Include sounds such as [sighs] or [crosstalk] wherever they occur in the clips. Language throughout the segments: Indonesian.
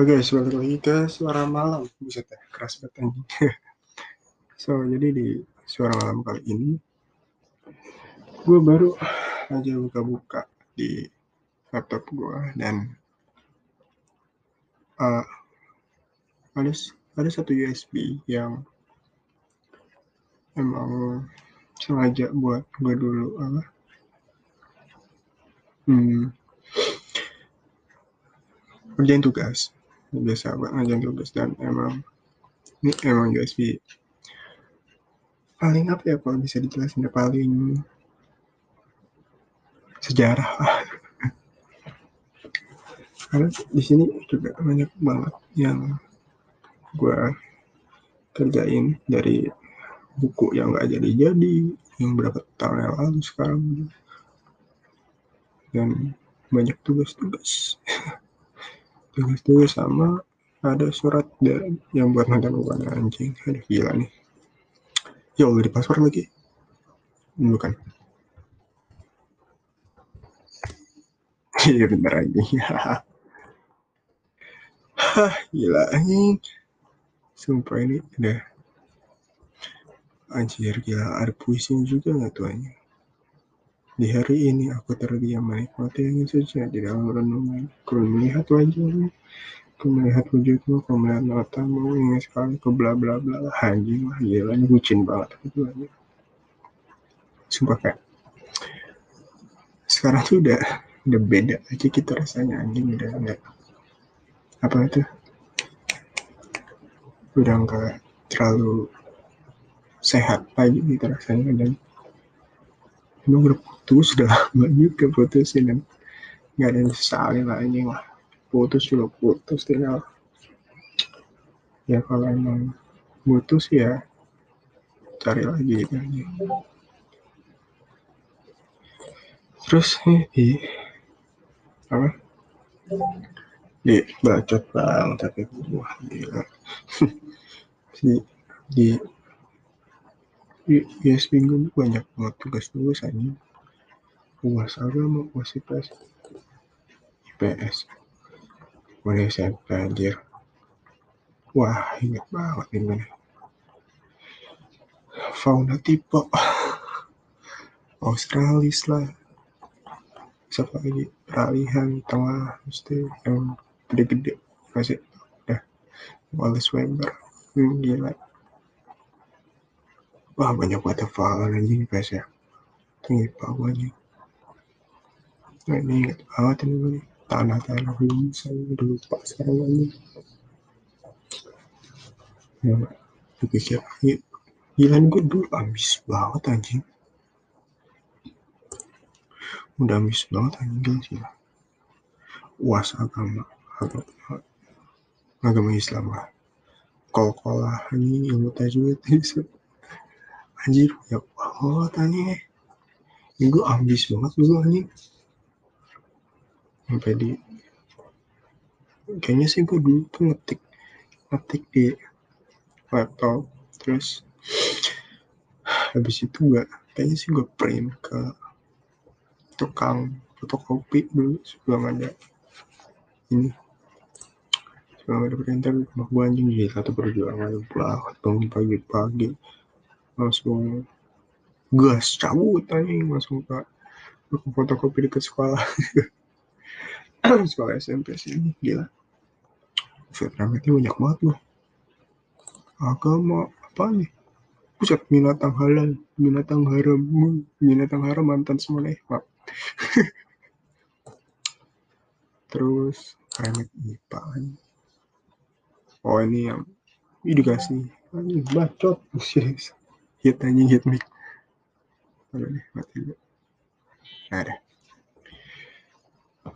Halo guys, balik lagi ke suara malam. Buset ya, keras banget anjing. [laughs] so, jadi di suara malam kali ini, gue baru aja buka-buka di laptop gue dan uh, ada ada satu USB yang emang sengaja buat gue dulu apa hmm, kerjain tugas biasa banget ngerjain tugas dan emang ini emang USB paling apa ya kalau bisa dijelasin ya? Paling sejarah lah. [laughs] Karena di sini juga banyak banget yang gue kerjain dari buku yang gak jadi-jadi yang berapa tahun yang lalu sekarang. Dan banyak tugas-tugas [laughs] tugas-tugas sama ada surat dari yang buat mantan bukan anjing. Ada gila nih. Ya udah di password lagi. Bukan. Iya bener anjing Hah, gila anjing. Sumpah ini udah. Anjir gila ada puisinya juga nggak tuh anjing di hari ini aku terdiam menikmati angin saja di dalam renungan. Ku melihat wajahmu, ku melihat wujudmu, ku melihat matamu, ingin sekali ku bla bla bla. Anjing lah, gila bucin banget itu anjing. Sumpah kayak sekarang tuh udah udah beda aja kita rasanya anjing udah enggak apa itu udah enggak terlalu sehat lagi gitu rasanya dan emang udah putus udah lama juga putusin nggak ada yang disesali lah ini lah putus juga putus tinggal. Ya kalau emang putus ya cari lagi gitu terus di apa? Di bacot bang tapi wah gila. [laughs] Di di ya seminggu banyak banget tugas-tugas aja uas agama uas IPS IPS mulai SMP anjir. Wah ingat banget mana fauna tipe. [laughs] Australis lah. Siapa lagi peralihan tengah mesti yang gede-gede. Masih udah Wallace Weber hmm, gila wah banyak banget hafalan anjing guys ya. Tinggi bawah anjing nah ini ingat banget ini nih. Tanah-tanah ini saya udah lupa sekarang anjing ya pikir lagi gila gue dulu ambis banget anjing. Udah ambis banget anjing guys ya uas agama agama agama Islam lah kol-kolah anjing ilmu tajwid anjir ya Allah tanya ini gue ambis banget dulu anjing. Sampai di kayaknya sih gue dulu tuh ngetik ngetik di laptop terus [sighs] habis itu gue kayaknya sih gue print ke tukang fotokopi dulu sebelum ada ini. Sebelum ada printer rumah gue anjing gila satu perjuangan banget bangun pagi-pagi langsung gas cabut aja langsung ke fotokopi dekat sekolah. [laughs] Sekolah SMP sini gila. Vietnametnya banyak banget loh. Agama apa nih? Pusat binatang halal binatang haram. Binatang haram mantan semua nih maaf. [laughs] Terus remit IPA oh ini yang edukasi. Ini bacot serius hit anjing hit mic. Ada nih mati dulu. Ada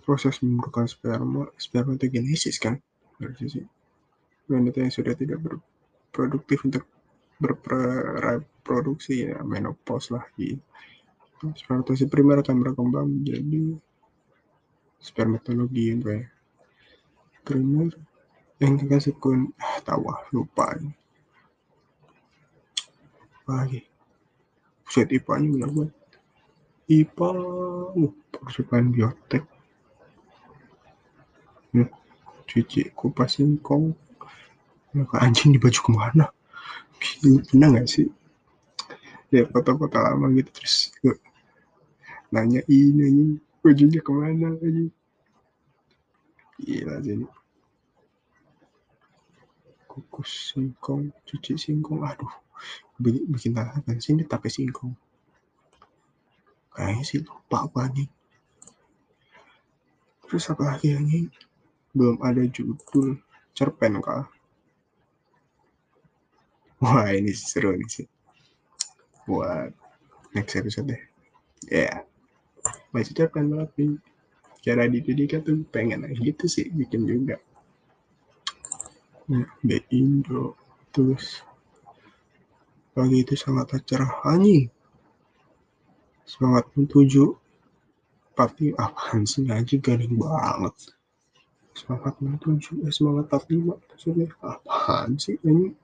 proses membuka sperma spermatogenesis kan? Harusnya sih. Wanita yang sudah tidak berproduktif untuk berreproduksi ya menopause lah gitu. Spermatosis primer akan berkembang menjadi spermatologi yang kayak primer yang kasih kun ah tahu lupa. ini lagi. Set IPA nya banyak banget. IPA uh persiapan biotek. Hmm. cuci kupas singkong maka anjing di baju ke mana? Pernah nggak sih? Ya foto-foto lama gitu terus gue nanya ini bajunya ke mana aja gila sih kukus singkong cuci singkong aduh bikin, bikin kan sih ini tapi singkong. Kayaknya sih lupa apa nih terus apa lagi ini belum ada judul cerpen kah? Wah ini seru nih sih. Buat next episode deh. Ya. Yeah. masih cerpen banget nih. Cara dididik tuh pengen gitu sih bikin juga. Ya, B Indo terus pagi itu sangat cerah anjing. Semangat menuju tapi apaan sih? Aja garing banget. Semangat menuju eh semangat 45 maksudnya apaan sih ini?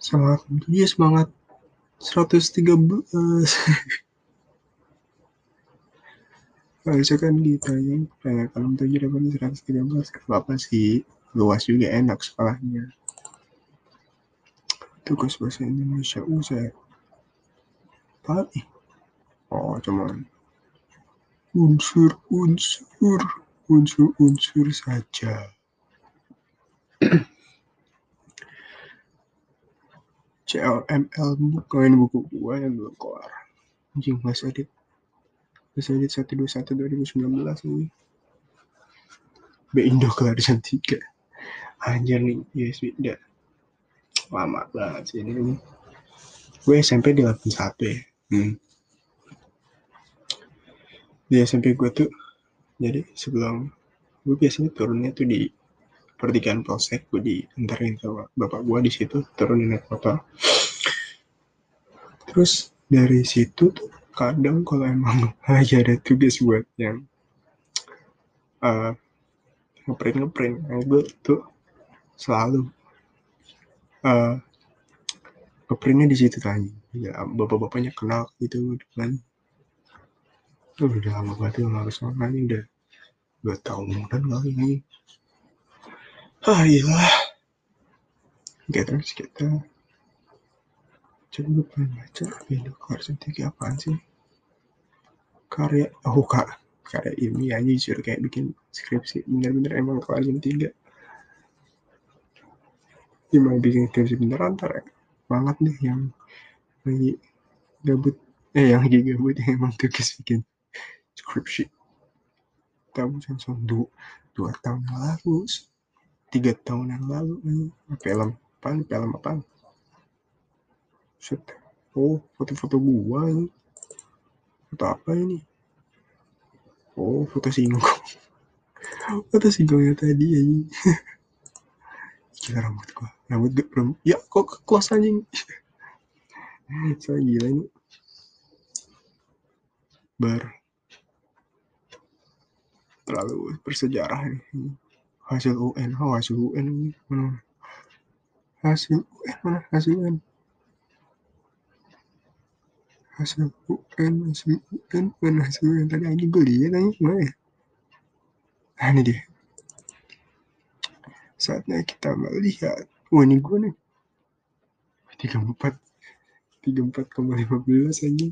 Semangat menuju ya semangat 113 [laughs] harusnya kan ditanya kayak kalau tujuh dapat 113 gak apa sih? Luas juga enak sekolahnya tugas bahasa Indonesia usai apa nih oh cuman. Unsur-unsur unsur-unsur saja. CLML buku ini buku gua yang belum keluar. Anjing mas edit mas edit 121 2019 ini B Indo kelar jam 3 anjir nih USB udah lama banget sih. Ini gue SMP di 81 ya. Hmm. Di SMP gue tuh jadi sebelum gue biasanya turunnya tuh di pertigaan polsek gue diantarin sama bapak gue di situ turunin naik motor. Terus dari situ tuh kadang kalau emang [laughs] lagi ada tugas buat yang uh, ngeprint ngeprint nah, gue tuh selalu uh, di situ tanya ya bapak-bapaknya kenal gitu kan. Itu udah lama banget ke sana ini udah dua tahunan kali ini. Ah iya oke terus kita coba gue baca video karya tiga apaan sih? Karya oh kak. Karya ini jujur kayak bikin skripsi. Bener-bener emang kelar jam gimana bikin skripsi beneran ya. Banget nih yang lagi gabut. Eh yang lagi gabut [laughs] yang emang tugas bikin skripsi tahun langsung dua, dua tahun yang lalu tiga tahun yang lalu film apa nih film apa Set. oh foto-foto gua ini. Foto apa ini? Oh foto singkong [laughs] foto singkongnya tadi ya ini [laughs] gila rambut gua. Rambut gua rambut ya kok ke kos anjing? [laughs] Saya gila ini. Bar. Terlalu bersejarah ini. Hasil UN oh hasil UN ini mana? Hasil UN mana? Hasil UN hasil UN hasil UN mana hasil UN tadi aja gue lihat aja mana ya? Nah ini dia saatnya kita melihat. Wah ini gue nih. tiga empat tiga empat koma lima belas aja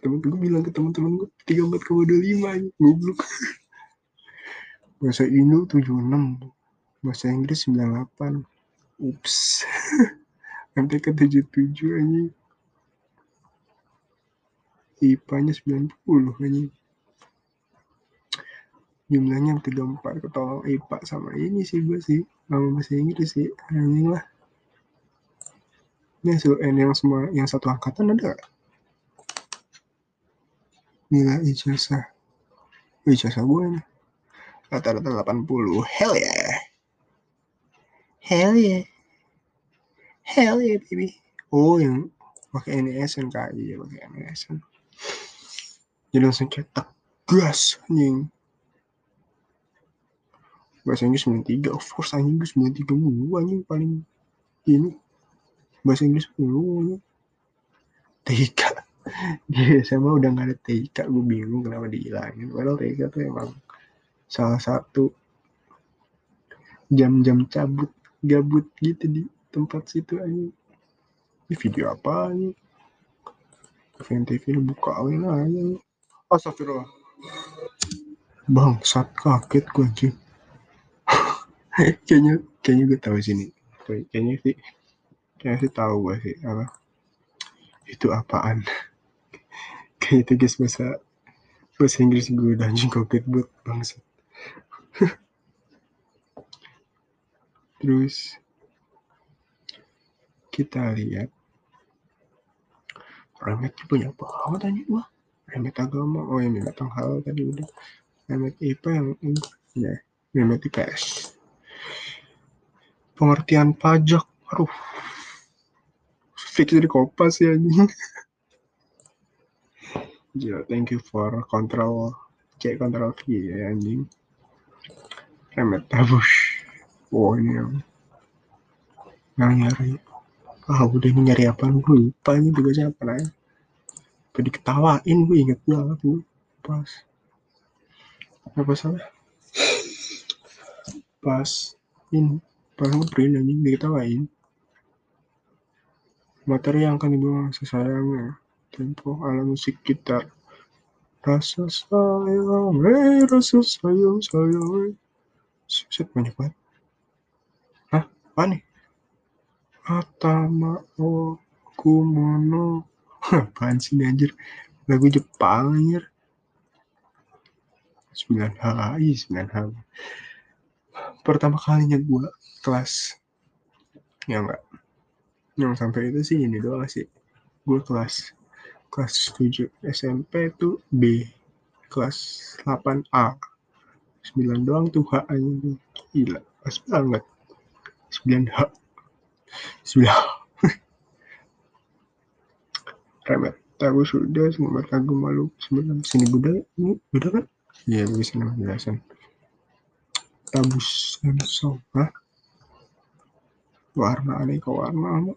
temen gue bilang ke teman-teman gue tiga empat koma dua lima goblok. [laughs] Bahasa Indo tujuh enam bahasa Inggris sembilan delapan. Ups. [laughs] MTK tujuh tujuh aja IPA-nya sembilan puluh aja jumlahnya tiga empat ketolong IPA sama ini sih gue sih. Sama bahasa Inggris sih anjing lah. Ini hasil N yang semua yang satu angkatan ada gak? nilai ijazah. Ijazah gue nih rata-rata 80 hell ya yeah. hell ya yeah. hell ya yeah, baby. Oh yang pakai NSN kali ya pakai NSN jadi langsung cetak. Gas anjing bahasa Inggris 93 of course anjing gue 93 mulu anjing paling ini. Bahasa Inggris mulu TK di SMA udah gak ada TK gue bingung kenapa dihilangin. Padahal TK tuh emang salah satu jam-jam cabut gabut gitu di tempat situ aja ini video apa nih Kevin TV buka awin aja Astagfirullah. Bangsat kaget gue anjing [laughs] kayaknya kayaknya gue tahu sini. Kayaknya sih kayaknya sih tahu gue sih apa? Itu apaan? [laughs] Kayak itu guys bahasa bahasa Inggris gue udah anjing kaget buat bangsat. [laughs] Terus kita lihat remet punya apa tanya gua remet agama oh ini datang hal tadi udah. Remet IPA yang ya remet IPS pengertian pajak. Aduh. Fix dari kopas ya anjing. [laughs] Gila, thank you for control. Cek control V ya anjing. Remet tabus wow ini yang yang nyari ah udah ini nyari apa? Gue lupa ini tugasnya apa lah tadi ketawain gue inget banget gue pas apa salah? Pas ini pas ngeprint anjing diketawain. Materi yang akan dibawa sesayangnya tempo ala musik gitar rasa sayang eh rasa sayang sayang eh. Set banyak banget. Hah? Apa nih? Atama o kumono [laughs] apaan sih ini anjir? Lagu Jepang anjir. 9H iya 9H pertama kalinya gue kelas ya enggak yang sampai itu sih ini doang sih gue kelas kelas 7 SMP tuh B kelas 8A 9 doang tuh H aja gila pas banget 9H 9 remet tahu sudah semua kagum malu sembilan sini budaya ini udah kan iya bisa nama jelasan warna aneka warna apa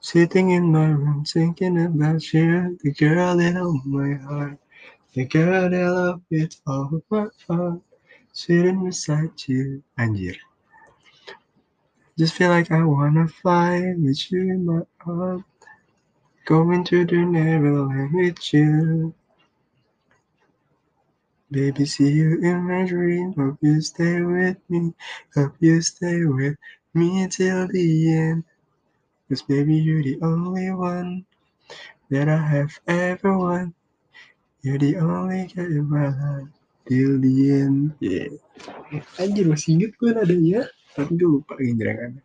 Sitting in my room thinking about you, the girl that held my heart, the girl that I love with all my heart, sitting beside you, anjir. Just feel like I wanna fly with you in my arms, going to the Neverland with you. Baby, see you in my dream. Hope you stay with me. Hope you stay with me till the end. Cause baby, you're the only one that I have ever won. You're the only girl in my life till the end. Yeah. Anjir masih inget gue nadanya, tapi gue lupa genjrengannya.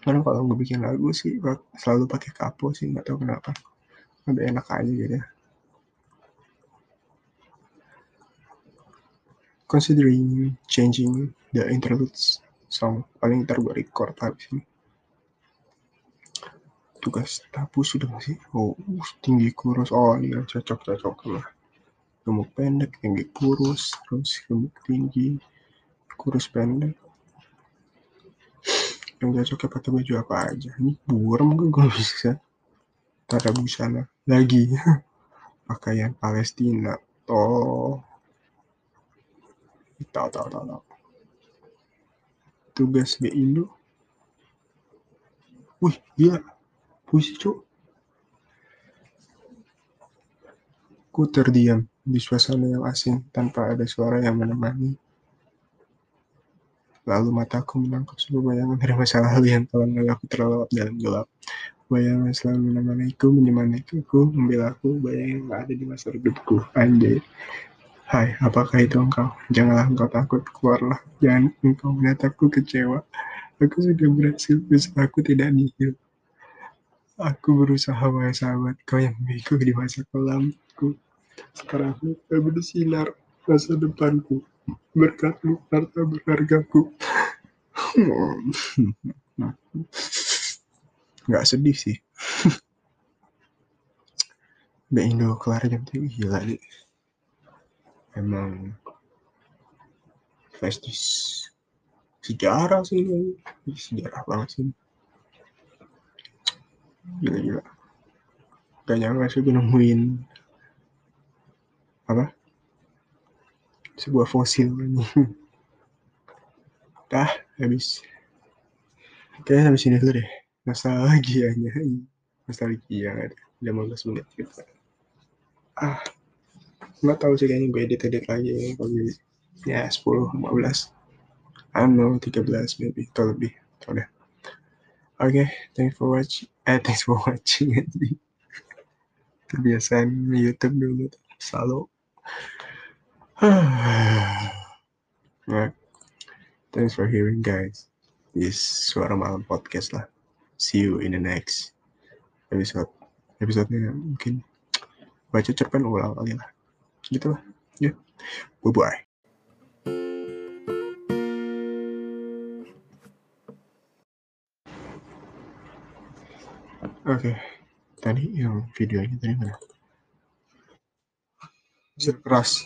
Karena kalau gue bikin lagu sih selalu pakai kapo sih, nggak tahu kenapa. Lebih enak aja gitu. Considering changing the interludes song, paling ntar gue record habis ini. Tugas tabu sudah masih oh tinggi kurus. Oh ini yang cocok cocok lah gemuk pendek tinggi kurus terus gemuk tinggi kurus pendek. Yang cocoknya pakai baju apa aja? Ini burem gue gak bisa? Tak ada busana. Lagi. [laughs] Pakaian Palestina. Oh tahu tahu tahu tahu. Tugas di Indo. Wih gila puisi cuk. Ku terdiam di suasana yang asing tanpa ada suara yang menemani. Lalu mataku menangkap sebuah bayangan dari masa lalu yang telah aku terlelap dalam gelap. Bayangan selalu menemaniku menyemaniku membela aku. Bayangan yang ada di masa hidupku. Anjay Hai, apakah itu engkau? Janganlah engkau takut, keluarlah. Jangan engkau menatapku kecewa. Aku sudah berhasil, usaha aku tidak nihil. Aku berusaha wahai sahabat, kau yang bego di masa kelamku. Sekarang aku bersinar masa depanku. Berkatmu, harta berhargaku. [laughs] Gak sedih sih. [laughs] Mbak Indo kelar jam 3, gila nih. Emang festis sejarah sih ini. Sejarah banget sih. Gila-gila. Gak nyangka sih gue nemuin apa? Sebuah fosil ini. [laughs] Dah habis. Kayaknya habis ini dulu deh. Nostalgianya. Nostalgia. Ada 15 menit kita. Ah nggak tahu sih kayaknya gue edit edit lagi kalau ya 10 15 I don't know 13 maybe atau lebih udah. Oke okay, thanks for watching eh thanks for watching [laughs] kebiasaan YouTube dulu selalu. [sighs] Yeah. thanks for hearing guys. This suara malam podcast lah. See you in the next episode. Episodenya mungkin baca cerpen ulang kali lah gitu lah ya bye bye Oke, okay. tadi yang videonya tadi mana? Bisa keras.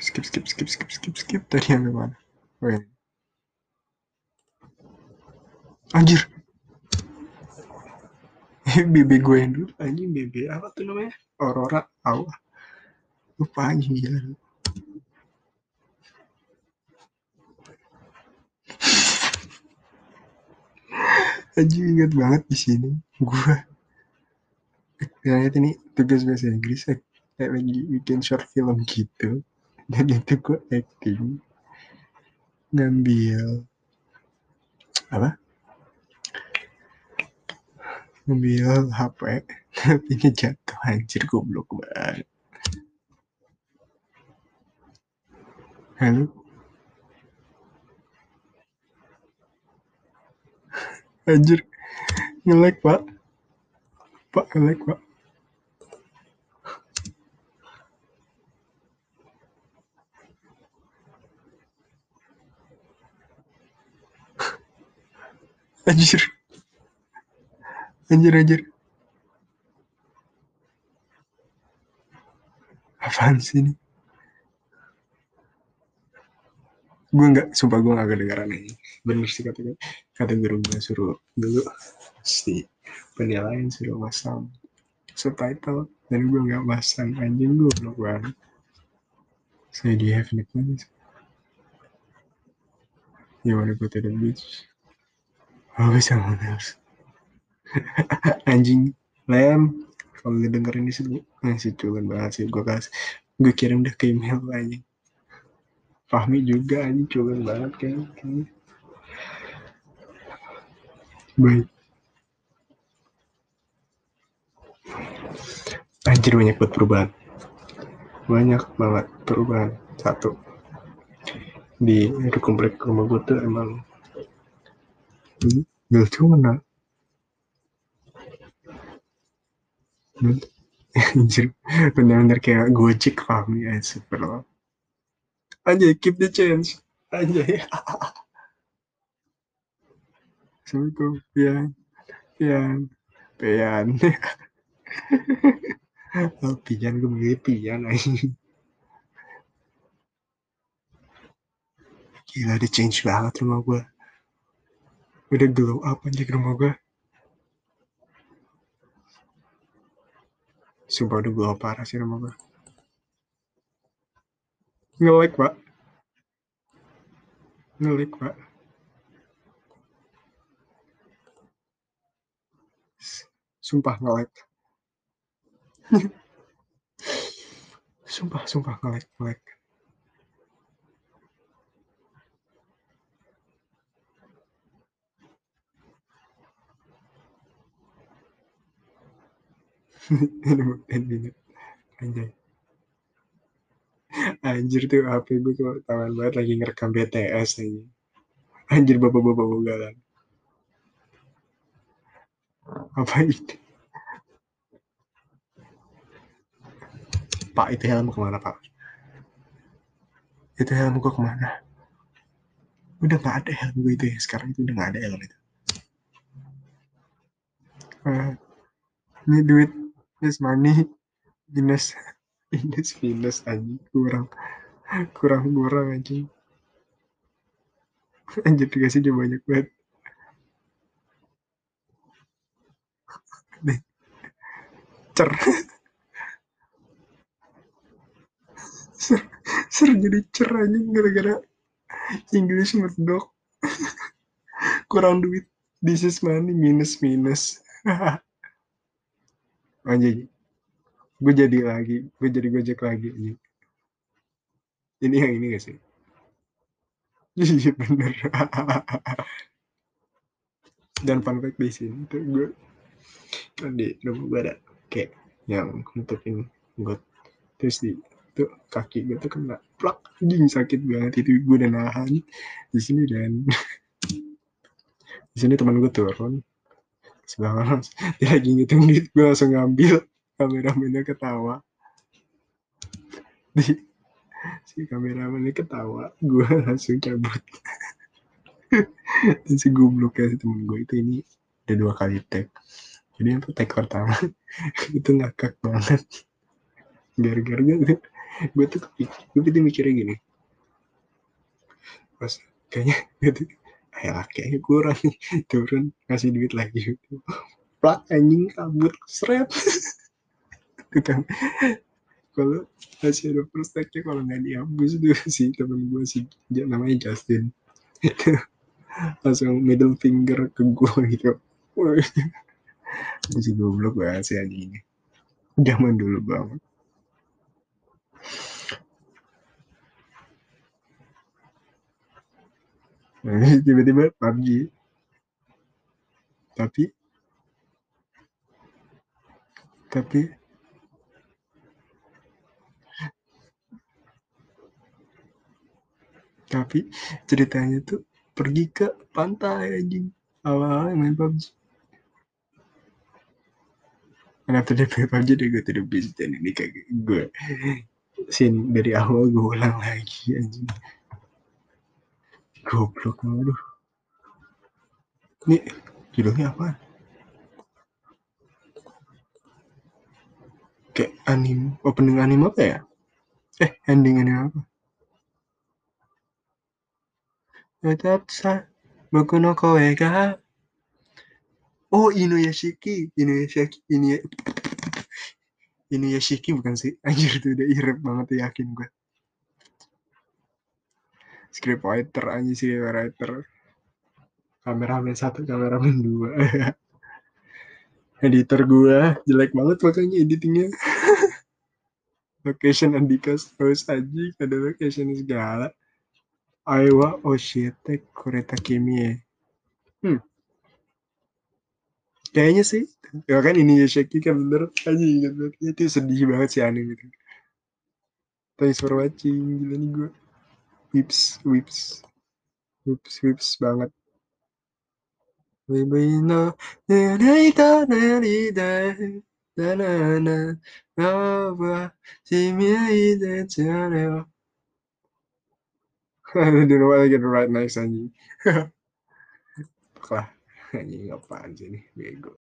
Skip, skip, skip, skip, skip, skip. Tadi yang mana? Oh, ini. Anjir. [laughs] BB gue yang dulu anjing BB apa tuh namanya? Aurora Awa lupa anjing gila. Anjing inget banget di sini gue ternyata ini tugas bahasa Inggris kayak lagi bikin short film gitu. Dan itu gue acting ngambil apa ngambil HP tapi [laughs] jatuh anjir goblok banget. Halo? [laughs] Anjir ngelek pak. Pak ngelek pak. [laughs] Anjir anjir anjir. Apaan sih ini? Gue nggak sumpah gue gak kedengaran ini. Bener sih kata kata guru gue suruh dulu si penilaian suruh masang subtitle dan gue nggak masang anjing gue belum banget do you have any plans you wanna go to the beach oh someone else [laughs] anjing. Lem kalau dengerin di sini masih culun banget sih gue kasih gue kirim deh ke email anjing. Fahmi juga anjing culun banget kayaknya baik. Anjir banyak buat perubahan. Banyak banget perubahan. Satu. Di, komplek rumah gue tuh emang gak cuma [laughs] anjir. Bener-bener kayak gojek Fahmi ya? Super anjay keep the change. Anjay. [laughs] Assalamualaikum pian. Pian. Pian. [laughs] Oh, pian gue milih pian aja gila di change banget rumah gue udah glow up aja rumah gue sumpah udah glow parah sih rumah gue ngelik pak. Ngelik pak. Sumpah ngelik [laughs] sumpah sumpah ngelik ngelik [laughs] ini ini Anjir tuh HP gue kok tangan banget lagi ngerekam BTS aja. Anjir bapak-bapak bogalan. Apa itu? Pak, itu helm ke mana, Pak? Itu helm gue ke mana? Udah gak ada helm gue itu ya. Sekarang itu udah gak ada helm itu. Uh, ini duit, this money, minus minus minus anjing. Kurang kurang kurang anjing. Anjir dikasihnya banyak banget. Nih. Cer. Ser, ser jadi cer anjing gara-gara English medok kurang duit. This is money minus minus [laughs] anjing. Gue jadi lagi gue jadi gojek lagi anjing. Ini yang ini gak sih? Iya [laughs] bener. Dan fun fact di sini tuh gue kan di rumah gue ada kayak yang nutupin got terus di tuh kaki gue tuh kena plak anjing sakit banget itu gue udah nahan di sini dan [laughs] di sini teman gue turun sebelah [laughs] dia lagi ngitung duit gue langsung ngambil. Kameramennya ketawa. Di si kameramennya ketawa gue [laughs] langsung cabut. Dan [laughs] si gobloknya si temen gue itu ini udah dua kali tag. Jadi yang tag pertama? Itu ngakak banget. Gara-gara gue gue tuh gue tuh mikirnya gini. Pas kayaknya gitu ayolah kayaknya kurang nih [laughs] turun ngasih duit lagi. Plak anjing kabur seret. [laughs] Gitu kalau masih ada perspektif kalau nggak dihapus tuh [laughs] si temen gue sih namanya Justin. Langsung middle finger ke gue gitu. Masih goblok banget sih anjing ini. Zaman dulu banget [laughs] tiba-tiba PUBG tapi tapi tapi ceritanya tuh pergi ke pantai anjing. Awal main PUBG after dia play PUBG go to the beach dan ini kayak gue. Scene dari awal gue ulang lagi anjing goblok lu ini judulnya apa? Kayak anim opening anim apa ya? Eh ending anim apa? Tetap sa boku no koe ga oh Inuyashiki. Inuyashiki ini Inuyashiki bukan sih? Anjir tuh udah irep banget yakin gue script writer anjir script writer. Kameramen satu kameramen dua. [laughs] Editor gue jelek banget makanya editingnya. [laughs] Location Andika's house aja ada location segala. Aiwa Oshite Kureta Kimi hmm. kayaknya sih ya kan ini ya Shaki kan bener. Aja banget. Itu sedih banget sih aneh gitu thanks for watching gila nih gue Whips, whips. Whips, whips banget. Wibino, nenaita nerida, nanana, naba, simiai de chaneo. [laughs] I don't know why I get the right next anjing. Lah, [laughs] anjing apaan sih ini, bego.